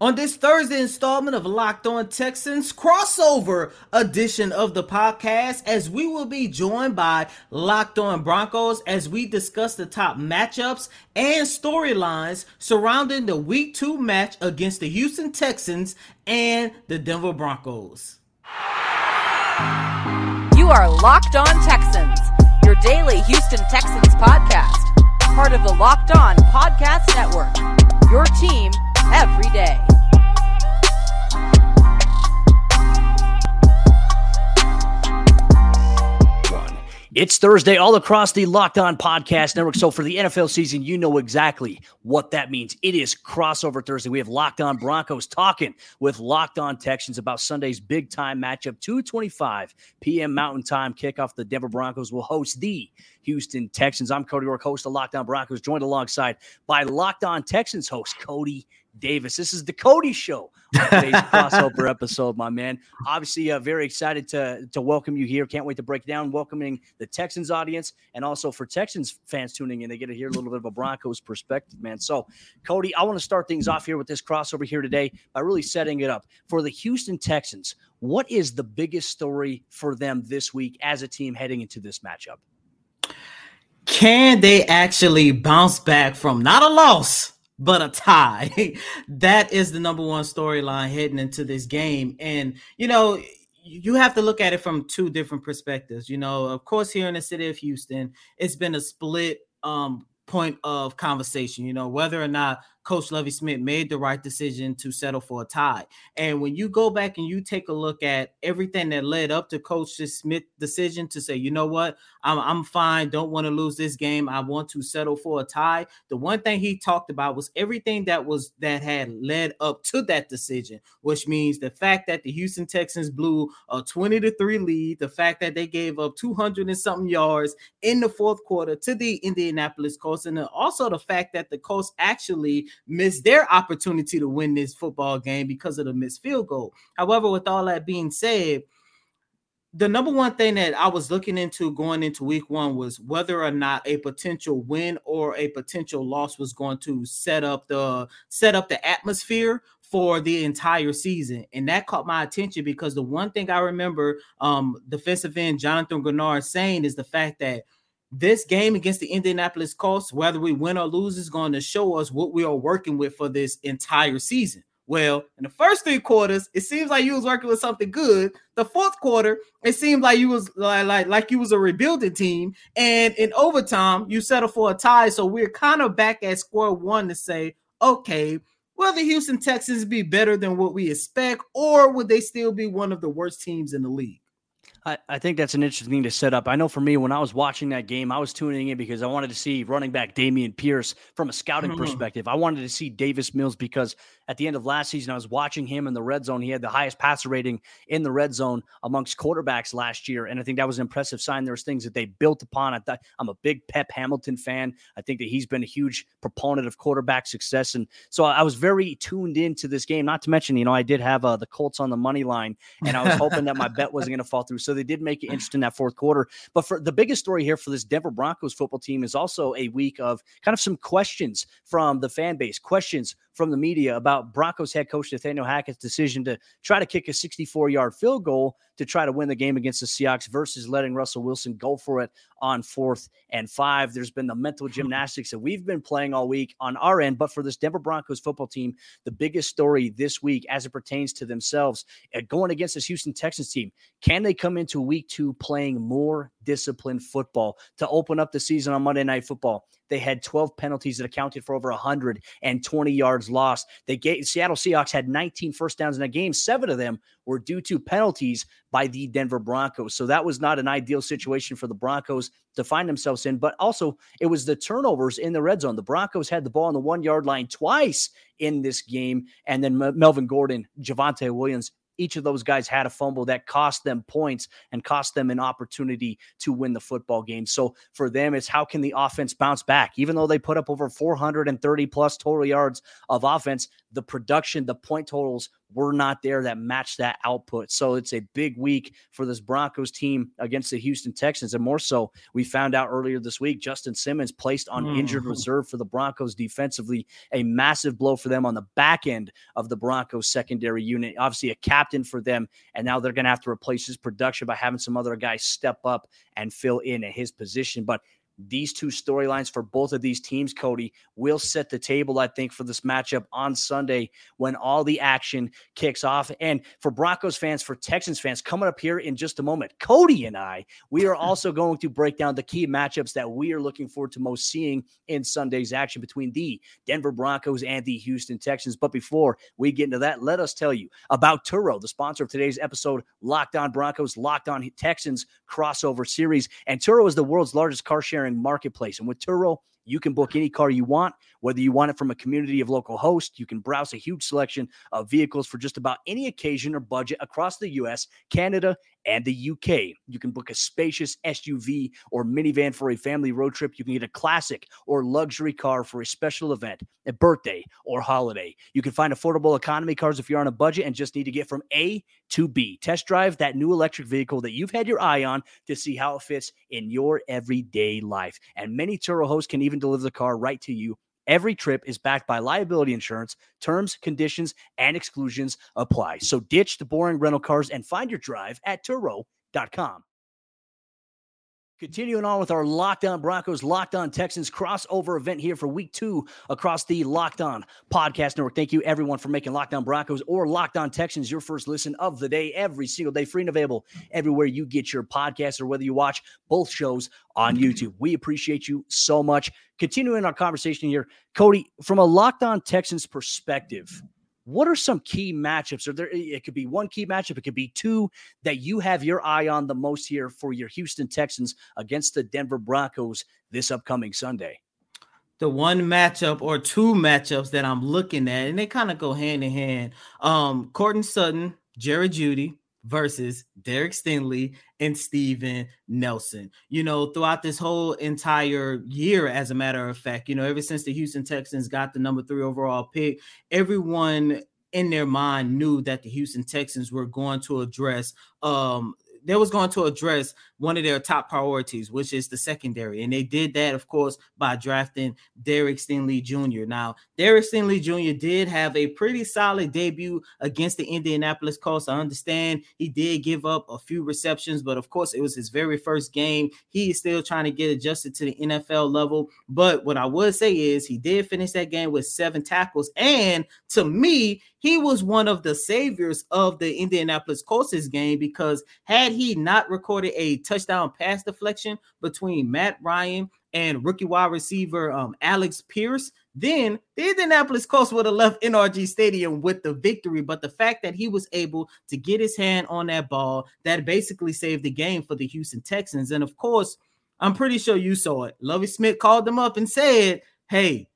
On this Thursday installment of Locked On Texans crossover edition of the podcast, as we will be joined by Locked On Broncos as we discuss the top matchups and storylines surrounding the Week 2 match against the Houston Texans and the Denver Broncos. You are Locked On Texans, your daily Houston Texans podcast, part of the Locked On Podcast Network. Your team every day. It's Thursday all across the Locked On Podcast Network. So for the NFL season, you know exactly what that means. It is crossover Thursday. We have Locked On Broncos talking with Locked On Texans about Sunday's big time matchup, 2:25 p.m. Mountain Time kickoff. The Denver Broncos will host the Houston Texans. I'm Cody Roark, host of Locked On Broncos, joined alongside by Locked On Texans host Cody Davis. This is the Cody Show today's crossover episode, my man. Obviously, uh, very excited to to welcome you here. Can't wait to break down, welcoming the Texans audience, and also for Texans fans tuning in, they get to hear a little bit of a Broncos perspective, man. So, Cody, I want to start things off here with this crossover here today by really setting it up for the Houston Texans. What is the biggest story for them this week as a team heading into this matchup? Can they actually bounce back from not a loss? But a tie. that is the number one storyline heading into this game. And, you know, you have to look at it from two different perspectives. You know, of course, here in the city of Houston, it's been a split um, point of conversation, you know, whether or not Coach Lovie Smith made the right decision to settle for a tie. And when you go back and you take a look at everything that led up to Coach Smith's decision to say, you know what, I'm, I'm fine, don't want to lose this game, I want to settle for a tie. The one thing he talked about was everything that was that had led up to that decision, which means the fact that the Houston Texans blew a 20 to 3 lead, the fact that they gave up 200 and something yards in the fourth quarter to the Indianapolis Colts, and also the fact that the Colts actually missed their opportunity to win this football game because of the missed field goal. However, with all that being said, the number one thing that I was looking into going into week one was whether or not a potential win or a potential loss was going to set up the set up the atmosphere for the entire season. And that caught my attention because the one thing I remember um defensive end Jonathan Greenard saying is the fact that this game against the Indianapolis Colts, whether we win or lose, is going to show us what we are working with for this entire season. Well, in the first three quarters, it seems like you was working with something good. The fourth quarter, it seemed like you was like like, like you was a rebuilding team, and in overtime, you settle for a tie. So we're kind of back at square one to say, okay, will the Houston Texans be better than what we expect, or would they still be one of the worst teams in the league? I, I think that's an interesting thing to set up. I know for me, when I was watching that game, I was tuning in because I wanted to see running back Dameon Pierce from a scouting mm-hmm. perspective. I wanted to see Davis Mills because at the end of last season, I was watching him in the red zone. He had the highest passer rating in the red zone amongst quarterbacks last year. And I think that was an impressive sign. There's things that they built upon. I thought I'm a big Pep Hamilton fan. I think that he's been a huge proponent of quarterback success. And so I was very tuned into this game, not to mention, you know, I did have uh, the Colts on the money line and I was hoping that my bet wasn't going to fall through. So they did make it interesting that fourth quarter. But for the biggest story here for this Denver Broncos football team is also a week of kind of some questions from the fan base, questions from the media about Broncos head coach Nathaniel Hackett's decision to try to kick a 64 yard field goal to try to win the game against the Seahawks versus letting Russell Wilson go for it on fourth and five. There's been the mental gymnastics that we've been playing all week on our end. But for this Denver Broncos football team, the biggest story this week as it pertains to themselves uh, going against this Houston Texans team, can they come into week two playing more disciplined football to open up the season on Monday Night Football? They had 12 penalties that accounted for over 120 yards lost. They gave Seattle Seahawks had 19 first downs in that game. Seven of them were due to penalties by the Denver Broncos. So that was not an ideal situation for the Broncos to find themselves in. But also, it was the turnovers in the red zone. The Broncos had the ball on the one yard line twice in this game. And then Melvin Gordon, Javonte Williams, each of those guys had a fumble that cost them points and cost them an opportunity to win the football game. So for them, it's how can the offense bounce back? Even though they put up over 430 plus total yards of offense, the production, the point totals were not there that matched that output. So it's a big week for this Broncos team against the Houston Texans. And more so, we found out earlier this week Justin Simmons placed on mm. injured reserve for the Broncos defensively, a massive blow for them on the back end of the Broncos secondary unit. Obviously, a captain for them. And now they're going to have to replace his production by having some other guys step up and fill in at his position. But these two storylines for both of these teams, Cody, will set the table, I think, for this matchup on Sunday when all the action kicks off. And for Broncos fans, for Texans fans, coming up here in just a moment, Cody and I, we are also going to break down the key matchups that we are looking forward to most seeing in Sunday's action between the Denver Broncos and the Houston Texans. But before we get into that, let us tell you about Turo, the sponsor of today's episode, Locked On Broncos, Locked On Texans crossover series. And Turo is the world's largest car sharing marketplace. And with Turo, you can book any car you want, whether you want it from a community of local hosts. You can browse a huge selection of vehicles for just about any occasion or budget across the US, Canada, and the UK. You can book a spacious SUV or minivan for a family road trip. You can get a classic or luxury car for a special event, a birthday, or holiday. You can find affordable economy cars if you're on a budget and just need to get from A to B. Test drive that new electric vehicle that you've had your eye on to see how it fits in your everyday life. And many Turo hosts can even deliver the car right to you Every trip is backed by liability insurance. Terms, conditions, and exclusions apply. So ditch the boring rental cars and find your drive at Turo.com. Continuing on with our Locked On Broncos, Locked On Texans crossover event here for week two across the Locked On Podcast Network. Thank you, everyone, for making Locked On Broncos or Locked On Texans your first listen of the day every single day, free and available everywhere you get your podcast or whether you watch both shows on YouTube. We appreciate you so much. Continuing our conversation here, Cody, from a Locked On Texans perspective, what are some key matchups? Or there it could be one key matchup, it could be two that you have your eye on the most here for your Houston Texans against the Denver Broncos this upcoming Sunday. The one matchup or two matchups that I'm looking at, and they kind of go hand in hand. Um, Courtland Sutton, Jerry Jeudy versus Derek Stingley and Steven Nelson. You know, throughout this whole entire year, as a matter of fact, you know, ever since the Houston Texans got the number three overall pick, everyone in their mind knew that the Houston Texans were going to address um they was going to address one of their top priorities, which is the secondary. And they did that, of course, by drafting Derek Stingley Jr. Now, Derek Stingley Jr. did have a pretty solid debut against the Indianapolis Colts. I understand he did give up a few receptions, but of course, it was his very first game. He is still trying to get adjusted to the NFL level. But what I would say is he did finish that game with seven tackles. And to me, he was one of the saviors of the Indianapolis Colts game because had he not recorded a touchdown pass deflection between Matt Ryan and rookie wide receiver um, Alex Pierce, then the Indianapolis Colts would have left NRG Stadium with the victory. But the fact that he was able to get his hand on that ball, that basically saved the game for the Houston Texans. And of course, I'm pretty sure you saw it. Lovie Smith called them up and said, Hey,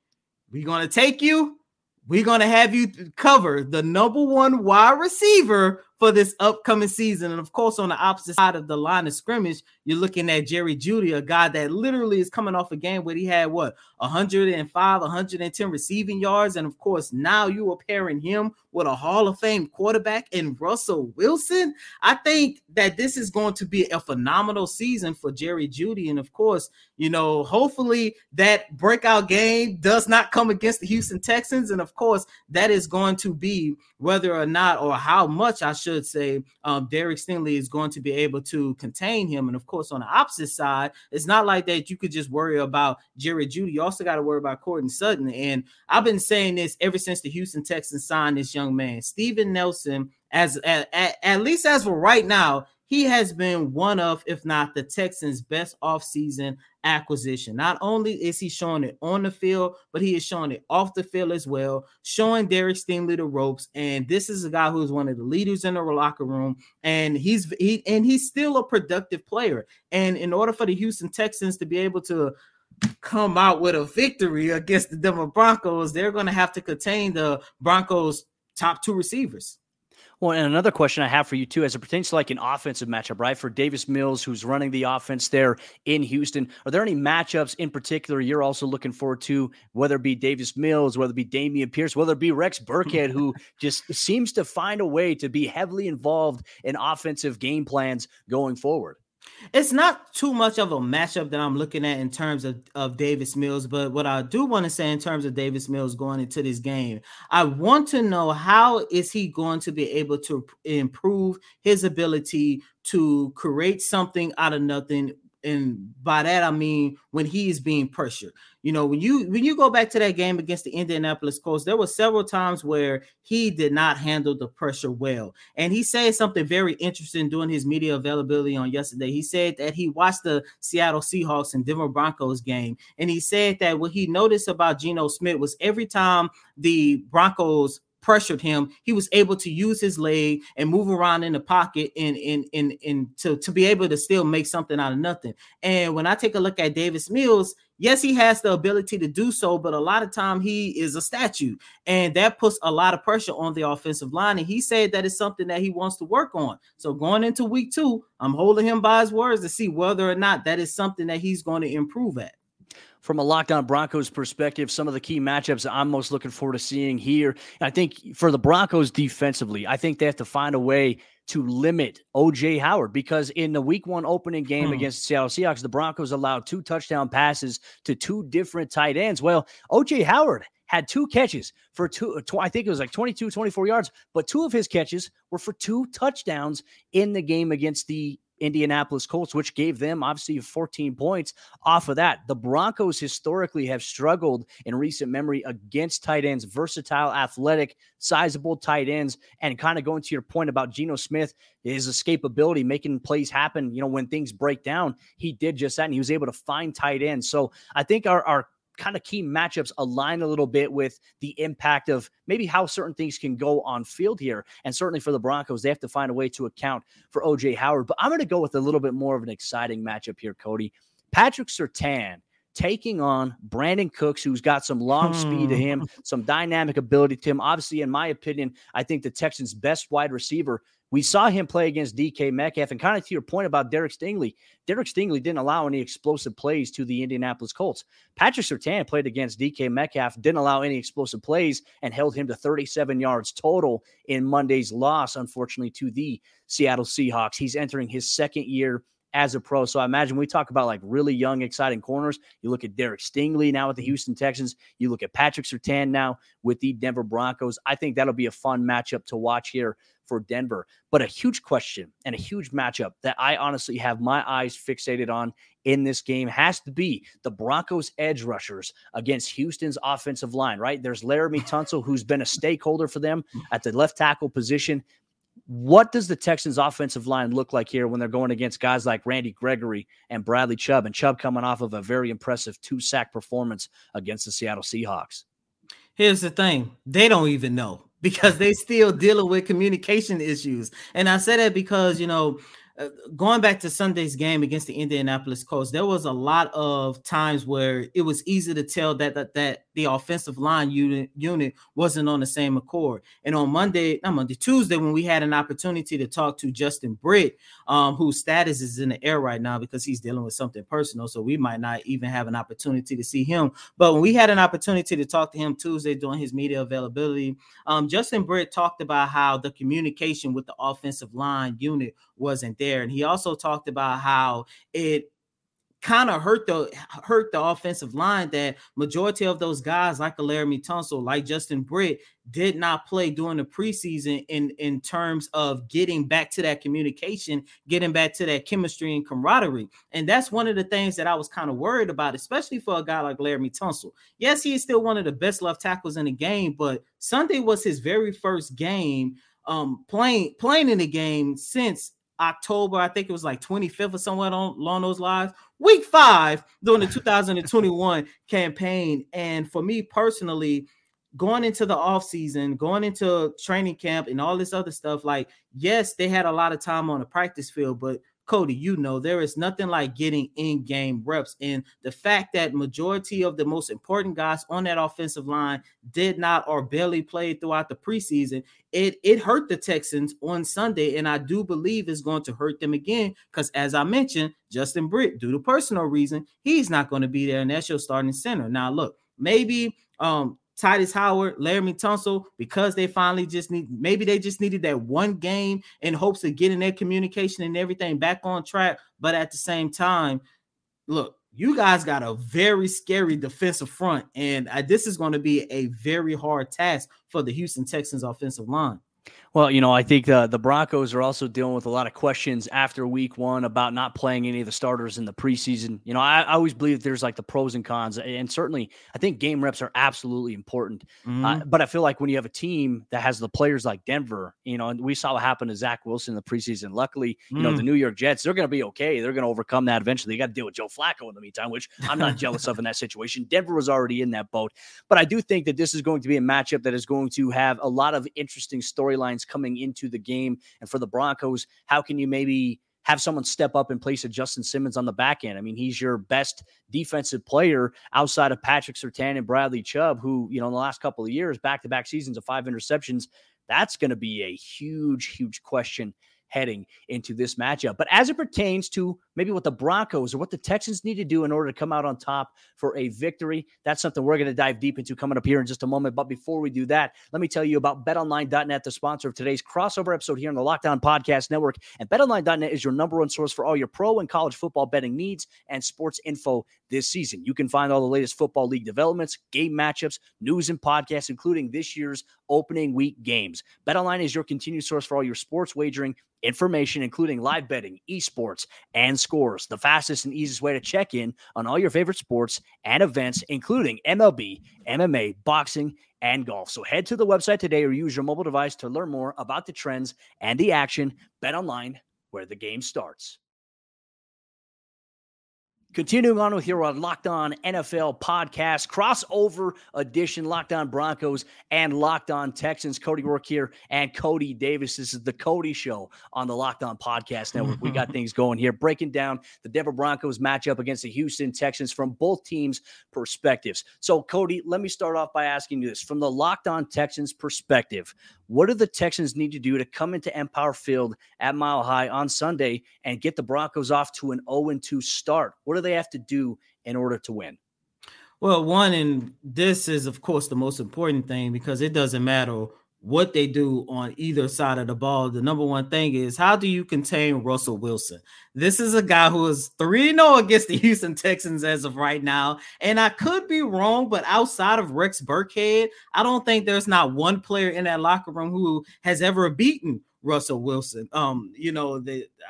we're going to take you. We're going to have you cover the number one wide receiver for this upcoming season. And of course, on the opposite side of the line of scrimmage, you're looking at Jerry Jeudy, a guy that literally is coming off a game where he had what 105, 110 receiving yards. And of course, now you are pairing him with a Hall of Fame quarterback in Russell Wilson. I think that this is going to be a phenomenal season for Jerry Jeudy. And of course, you know, hopefully that breakout game does not come against the Houston Texans. And of course, that is going to be whether or not or how much I should should say, um, Derek Stingley is going to be able to contain him. And of course, on the opposite side, it's not like that you could just worry about Jerry Jeudy. You also got to worry about Courtland Sutton. And I've been saying this ever since the Houston Texans signed this young man, Steven Nelson, as at, at, at least as for right now, he has been one of, if not the Texans' best offseason acquisition. Not only is he showing it on the field, but he is showing it off the field as well, showing Derek Stingley the ropes. And this is a guy who is one of the leaders in the locker room, and he's he and he's still a productive player. And in order for the Houston Texans to be able to come out with a victory against the Denver Broncos, they're going to have to contain the Broncos' top two receivers. Well, and another question I have for you too, as it pertains to like an offensive matchup, right? For Davis Mills, who's running the offense there in Houston, are there any matchups in particular you're also looking forward to, whether it be Davis Mills, whether it be Dameon Pierce, whether it be Rex Burkhead, who just seems to find a way to be heavily involved in offensive game plans going forward? It's not too much of a matchup that I'm looking at in terms of, of Davis Mills, but what I do want to say in terms of Davis Mills going into this game, I want to know how is he going to be able to improve his ability to create something out of nothing and by that I mean when he is being pressured. You know, when you when you go back to that game against the Indianapolis Colts, there were several times where he did not handle the pressure well. And he said something very interesting during his media availability on yesterday. He said that he watched the Seattle Seahawks and Denver Broncos game, and he said that what he noticed about Geno Smith was every time the Broncos pressured him, he was able to use his leg and move around in the pocket and and and, and to, to be able to still make something out of nothing. And when I take a look at Davis Mills, yes, he has the ability to do so, but a lot of time he is a statue, and that puts a lot of pressure on the offensive line. And he said that is something that he wants to work on. So going into week two, I'm holding him by his words to see whether or not that is something that he's going to improve at from a Locked On Broncos perspective, some of the key matchups I'm most looking forward to seeing here. I think for the Broncos defensively, I think they have to find a way to limit OJ Howard because in the week one opening game hmm. against the Seattle Seahawks, the Broncos allowed two touchdown passes to two different tight ends. Well, OJ Howard had two catches for two, I think it was like 22, 24 yards, but two of his catches were for two touchdowns in the game against the Indianapolis Colts, which gave them obviously 14 points off of that. The Broncos historically have struggled in recent memory against tight ends, versatile, athletic, sizable tight ends. And kind of going to your point about Geno Smith, his escapability, making plays happen, you know, when things break down, he did just that. And he was able to find tight ends. So I think our, our kind of key matchups align a little bit with the impact of maybe how certain things can go on field here. And certainly for the Broncos, they have to find a way to account for OJ Howard. But I'm going to go with a little bit more of an exciting matchup here, Cody. Patrick Surtain taking on Brandin Cooks, who's got some long speed to him, hmm. some dynamic ability to him. Obviously, in my opinion, I think the Texans' best wide receiver we saw him play against DK Metcalf, and kind of to your point about Derek Stingley, Derek Stingley didn't allow any explosive plays to the Indianapolis Colts. Patrick Surtain played against DK Metcalf, didn't allow any explosive plays, and held him to 37 yards total in Monday's loss, unfortunately, to the Seattle Seahawks. He's entering his second year as a pro. So I imagine we talk about like really young, exciting corners. You look at Derek Stingley now with the mm-hmm. Houston Texans. You look at Patrick Surtain now with the Denver Broncos. I think that'll be a fun matchup to watch here for Denver. But a huge question and a huge matchup that I honestly have my eyes fixated on in this game has to be the Broncos edge rushers against Houston's offensive line, right? There's Laramie Tunsil, who's been a stakeholder for them at the left tackle position. What does the Texans offensive line look like here when they're going against guys like Randy Gregory and Bradley Chubb and Chubb coming off of a very impressive two sack performance against the Seattle Seahawks? Here's the thing. They don't even know because they still dealing with communication issues. And I say that because, you know, uh, going back to Sunday's game against the Indianapolis Colts, there was a lot of times where it was easy to tell that that, that the offensive line unit unit wasn't on the same accord. And on Monday, not Monday, Tuesday, when we had an opportunity to talk to Justin Britt, um, whose status is in the air right now because he's dealing with something personal, so we might not even have an opportunity to see him. But when we had an opportunity to talk to him Tuesday during his media availability, um, Justin Britt talked about how the communication with the offensive line unit wasn't there. And he also talked about how it kind of hurt the hurt the offensive line that majority of those guys like Laremy Tunsil, like Justin Britt, did not play during the preseason in in terms of getting back to that communication, getting back to that chemistry and camaraderie. And that's one of the things that I was kind of worried about, especially for a guy like Laremy Tunsil. Yes, he is still one of the best left tackles in the game, but Sunday was his very first game um playing playing in the game since October, I think it was like 25th or somewhere on, along those lines. Week five during the 2021 campaign. And for me personally, going into the off season, going into training camp and all this other stuff, like, yes, they had a lot of time on the practice field, but Cody, you know, there is nothing like getting in game reps. And the fact that majority of the most important guys on that offensive line did not or barely play throughout the preseason, it, it hurt the Texans on Sunday. And I do believe it's going to hurt them again because, as I mentioned, Justin Britt, due to personal reason, he's not going to be there. And that's your starting center. Now, look, maybe um Tytus Howard, Laremy Tunsil, because they finally just need maybe they just needed that one game in hopes of getting their communication and everything back on track. But at the same time, look, you guys got a very scary defensive front, and uh, this is going to be a very hard task for the Houston Texans offensive line. Well, you know, I think the the Broncos are also dealing with a lot of questions after week one about not playing any of the starters in the preseason. You know, I, I always believe there's like the pros and cons, and certainly I think game reps are absolutely important. Uh, mm-hmm. Uh, but I feel like when you have a team that has the players like Denver, you know, and we saw what happened to Zach Wilson in the preseason. Luckily, you mm. know, the mm. New York Jets, they're going to be okay. They're going to overcome that eventually. They got to deal with Joe Flacco in the meantime, which I'm not jealous of in that situation. Denver was already in that boat, but I do think that this is going to be a matchup that is going to have a lot of interesting storylines coming into the game. And for the Broncos, how can you maybe have someone step up in place of Justin Simmons on the back end. I mean, he's your best defensive player outside of Patrick Surtain and Bradley Chubb, who, you know, in the last couple of years, back to back seasons of five interceptions. That's going to be a huge, huge question heading into this matchup. But as it pertains to maybe what the Broncos or what the Texans need to do in order to come out on top for a victory, that's something we're going to dive deep into coming up here in just a moment. But before we do that, let me tell you about betonline.net, the sponsor of today's crossover episode here on the Locked On Podcast Network. And betonline.net is your number one source for all your pro and college football betting needs and sports info this season. You can find all the latest football league developments, game matchups, news, and podcasts, including this year's opening week games. BetOnline is your continued source for all your sports wagering information, including live betting, esports, and scores. The fastest and easiest way to check in on all your favorite sports and events, including MLB, MMA, boxing, and golf. So head to the website today or use your mobile device to learn more about the trends and the action. Bet online where the game starts. Continuing on with your Locked On NFL podcast, crossover edition, Locked On Broncos and Locked On Texans. Cody Roark here and Cody Davis. This is the Cody Show on the Locked On Podcast Network. We got things going here, breaking down the Denver Broncos matchup against the Houston Texans from both teams' perspectives. So, Cody, let me start off by asking you this from the Locked On Texans perspective. What do the Texans need to do to come into Empower Field at Mile High on Sunday and get the Broncos off to an 0 2 start? What do they have to do in order to win? Well, one, and this is, of course, the most important thing because it doesn't matter what they do on either side of the ball. The number one thing is how do you contain Russell Wilson? This is a guy who is 3 0 against the Houston Texans as of right now. And I could be wrong, but outside of Rex Burkhead, I don't think there's not one player in that locker room who has ever beaten Russell Wilson. Um, you know,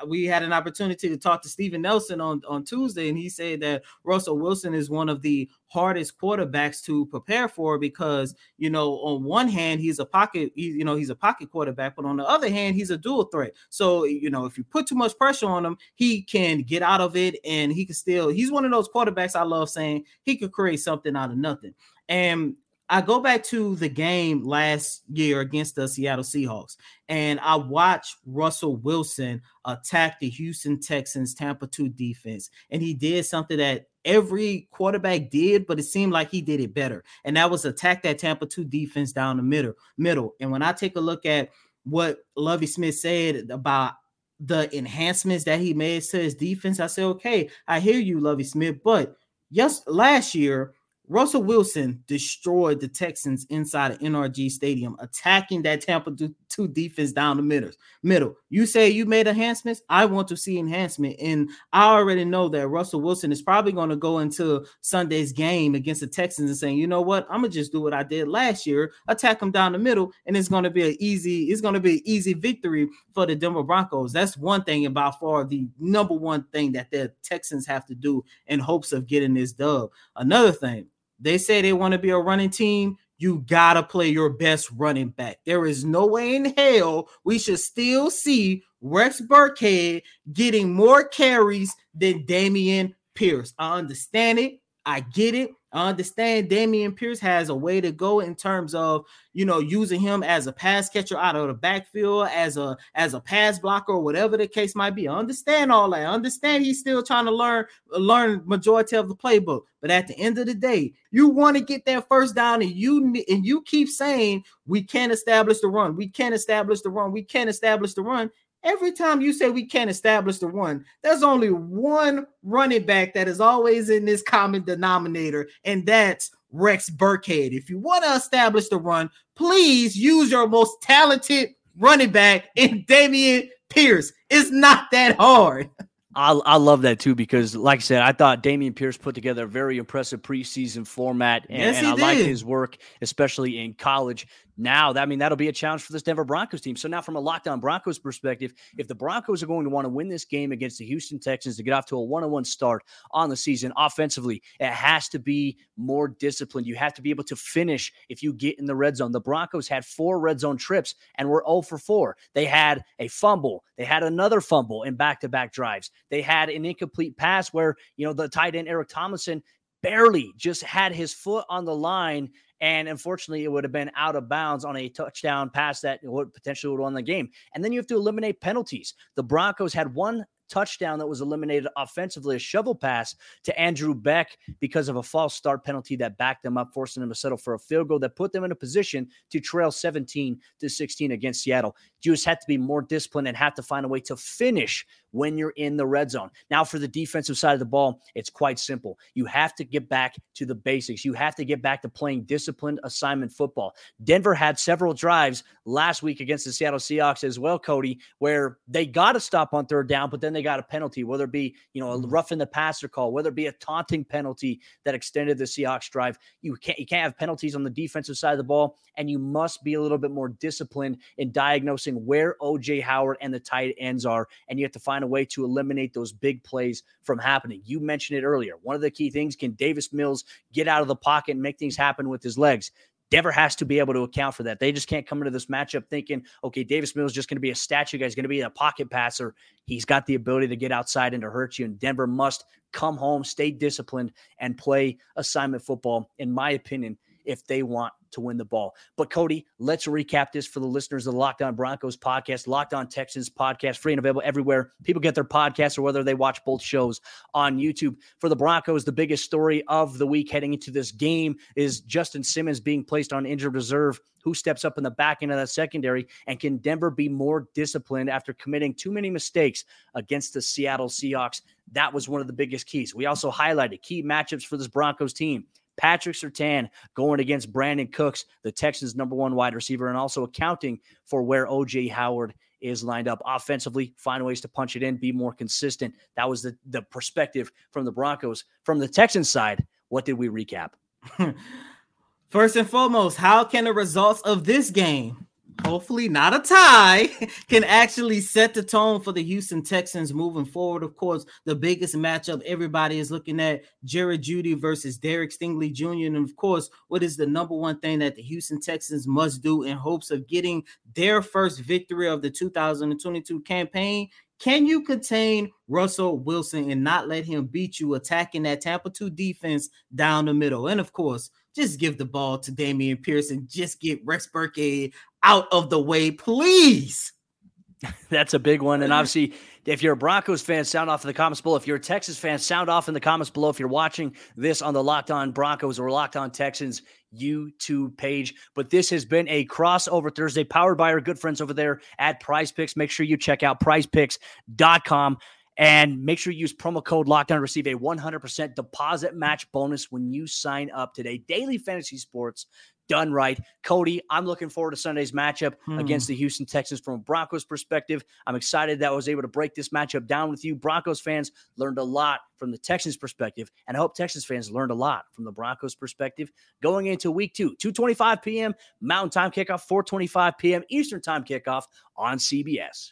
we had an opportunity to talk to Steven Nelson on, on Tuesday, and he said that Russell Wilson is one of the hardest quarterbacks to prepare for because, you know, on one hand, he's a pocket, he, you know, he's a pocket quarterback, but on the other hand, he's a dual threat. So, you know, if you put too much pressure on him, he can get out of it and he can still, he's one of those quarterbacks I love saying he could create something out of nothing. And I go back to the game last year against the Seattle Seahawks, and I watched Russell Wilson attack the Houston Texans Tampa 2 defense. And he did something that every quarterback did, but it seemed like he did it better. And that was attack that Tampa 2 defense down the middle. Middle. And when I take a look at what Lovie Smith said about the enhancements that he made to his defense, I say, okay, I hear you, Lovie Smith, but yes, last year Russell Wilson destroyed the Texans inside of NRG Stadium, attacking that Tampa 2 defense down the middle. Middle. You say you made enhancements. I want to see enhancement, and I already know that Russell Wilson is probably going to go into Sunday's game against the Texans and saying, "You know what? I'm gonna just do what I did last year, attack them down the middle, and it's going to be an easy. It's going to be an easy victory for the Denver Broncos. That's one thing about far the number one thing that the Texans have to do in hopes of getting this dub. Another thing." They say they want to be a running team. You got to play your best running back. There is no way in hell we should still see Rex Burkhead getting more carries than Dameon Pierce. I understand it. I get it. I understand Dameon Pierce has a way to go in terms of you know using him as a pass catcher out of the backfield, as a as a pass blocker, or whatever the case might be. I understand all that. I understand he's still trying to learn learn majority of the playbook. But at the end of the day, you want to get that first down, and you and you keep saying we can't establish the run, we can't establish the run, we can't establish the run. Every time you say we can't establish the run, there's only one running back that is always in this common denominator, and that's Rex Burkhead. If you want to establish the run, please use your most talented running back in Dameon Pierce. It's not that hard. I, I love that too because, like I said, I thought Dameon Pierce put together a very impressive preseason format, and, yes, and I like his work, especially in college now I mean that'll be a challenge for this Denver Broncos team. So now from a Locked On Broncos perspective, if the Broncos are going to want to win this game against the Houston Texans to get off to a one-on-one start on the season offensively, it has to be more disciplined. You have to be able to finish if you get in the red zone. The Broncos had four red zone trips and were 0 for 4. They had a fumble, they had another fumble in back-to-back drives. They had an incomplete pass where, you know, the tight end Eric Thomason barely just had his foot on the line and unfortunately, it would have been out of bounds on a touchdown pass that would potentially would have won the game. And then you have to eliminate penalties. The Broncos had one touchdown that was eliminated offensively, a shovel pass to Andrew Beck because of a false start penalty that backed them up, forcing them to settle for a field goal that put them in a position to trail 17 to 16 against Seattle. You just have to be more disciplined and have to find a way to finish when you're in the red zone. Now, for the defensive side of the ball, it's quite simple. You have to get back to the basics. You have to get back to playing disciplined assignment football. Denver had several drives last week against the Seattle Seahawks as well, Cody, where they got to stop on third down, but then they got a penalty, whether it be, you know, a mm-hmm. rough in the passer call, whether it be a taunting penalty that extended the Seahawks drive. You can't you can't have penalties on the defensive side of the ball, and you must be a little bit more disciplined in diagnosing where OJ Howard and the tight ends are, and you have to find a way to eliminate those big plays from happening. You mentioned it earlier. One of the key things can Davis Mills get out of the pocket and make things happen with his legs? Denver has to be able to account for that. They just can't come into this matchup thinking, okay, Davis Mills is just going to be a statue guy. He's going to be a pocket passer. He's got the ability to get outside and to hurt you. And Denver must come home, stay disciplined, and play assignment football, in my opinion, if they want to win the ball. But Cody, let's recap this for the listeners of the Locked On Broncos podcast, Locked On Texans podcast, free and available everywhere. People get their podcasts or whether they watch both shows on YouTube. For the Broncos, the biggest story of the week heading into this game is Justin Simmons being placed on injured reserve. Who steps up in the back end of that secondary? And can Denver be more disciplined after committing too many mistakes against the Seattle Seahawks? That was one of the biggest keys. We also highlighted key matchups for this Broncos team. Patrick Surtain going against Brandin Cooks, the Texans' number one wide receiver, and also accounting for where OJ Howard is lined up offensively, find ways to punch it in, be more consistent. That was the, the perspective from the Broncos. From the Texans side, what did we recap? First and foremost, how can the results of this game hopefully not a tie, can actually set the tone for the Houston Texans moving forward. Of course, the biggest matchup everybody is looking at Jerry Jeudy versus Derek Stingley Jr. And of course, what is the number one thing that the Houston Texans must do in hopes of getting their first victory of the 2022 campaign? Can you contain Russell Wilson and not let him beat you attacking that Tampa 2 defense down the middle? And of course, just give the ball to Dameon Pierce and just get Rex Burkhead out of the way, please. That's a big one. And obviously, if you're a Broncos fan, sound off in the comments below. If you're a Texas fan, sound off in the comments below. If you're watching this on the Locked On Broncos or Locked On Texans YouTube page. But this has been a crossover Thursday powered by our good friends over there at Prize Picks. Make sure you check out prizepicks.com. And make sure you use promo code lockdown to receive a 100% deposit match bonus when you sign up today. Daily fantasy sports done right. Cody, I'm looking forward to Sunday's matchup hmm. against the Houston Texans from a Broncos perspective. I'm excited that I was able to break this matchup down with you. Broncos fans learned a lot from the Texans perspective, and I hope Texans fans learned a lot from the Broncos perspective going into week two, 2:25 p.m. Mountain Time kickoff, 4:25 p.m. Eastern Time kickoff on CBS.